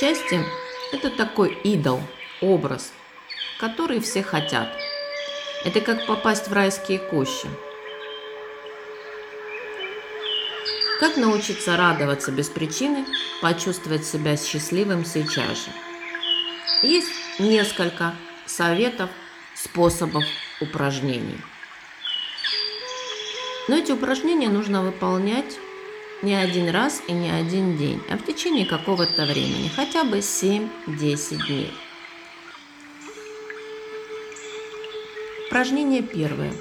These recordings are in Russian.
Счастье – это такой идол, образ, который все хотят. Это как попасть в райские кущи. Как научиться радоваться без причины, почувствовать себя счастливым сейчас же? Есть несколько советов, способов, упражнений. Но эти упражнения нужно выполнять не один раз и не один день, а в течение какого-то времени, хотя бы 7-10 дней. Упражнение первое.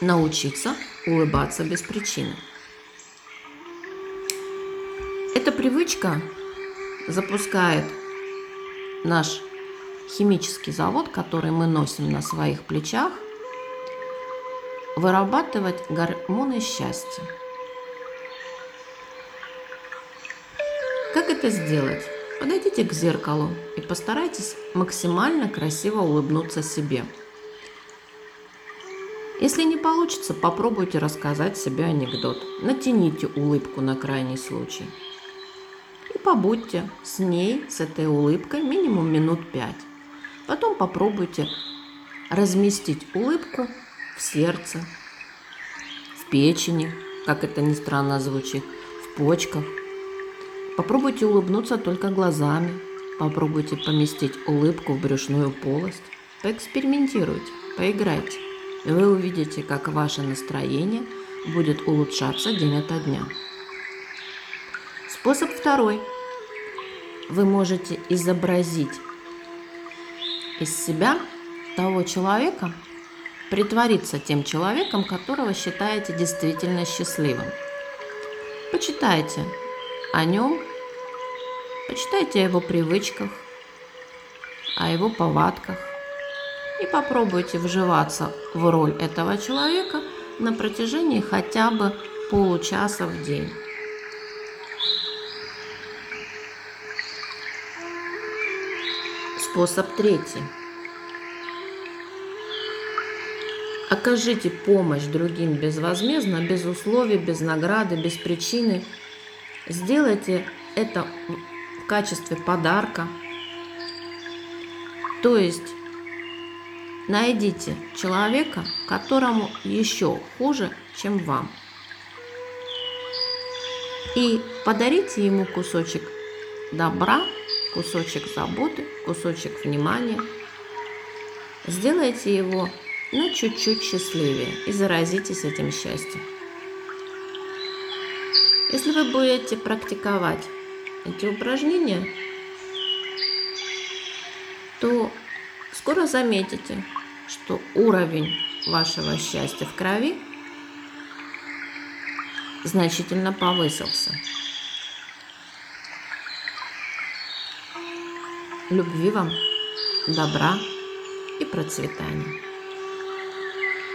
Научиться улыбаться без причины. Эта привычка запускает наш химический завод, который мы носим на своих плечах, вырабатывать гормоны счастья. Как это сделать? Подойдите к зеркалу и постарайтесь максимально красиво улыбнуться себе. Если не получится, попробуйте рассказать себе анекдот. Натяните улыбку на крайний случай. И побудьте с ней, с этой улыбкой, минимум минут пять. Потом попробуйте разместить улыбку в сердце, в печени, как это ни странно звучит, в почках. Попробуйте улыбнуться только глазами. Попробуйте поместить улыбку в брюшную полость. Поэкспериментируйте, поиграйте. И вы увидите, как ваше настроение будет улучшаться день ото дня. Способ второй. Вы можете изобразить из себя того человека, притвориться тем человеком, которого считаете действительно счастливым. Почитайте о нем, почитайте о его привычках, о его повадках и попробуйте вживаться в роль этого человека на протяжении хотя бы получаса в день. Способ третий. Окажите помощь другим безвозмездно, без условий, без награды, без причины. Сделайте это качестве подарка. То есть найдите человека, которому еще хуже, чем вам. И подарите ему кусочек добра, кусочек заботы, кусочек внимания. Сделайте его на чуть-чуть счастливее и заразитесь этим счастьем. Если вы будете практиковать эти упражнения, то скоро заметите, что уровень вашего счастья в крови значительно повысился. Любви вам, добра и процветания.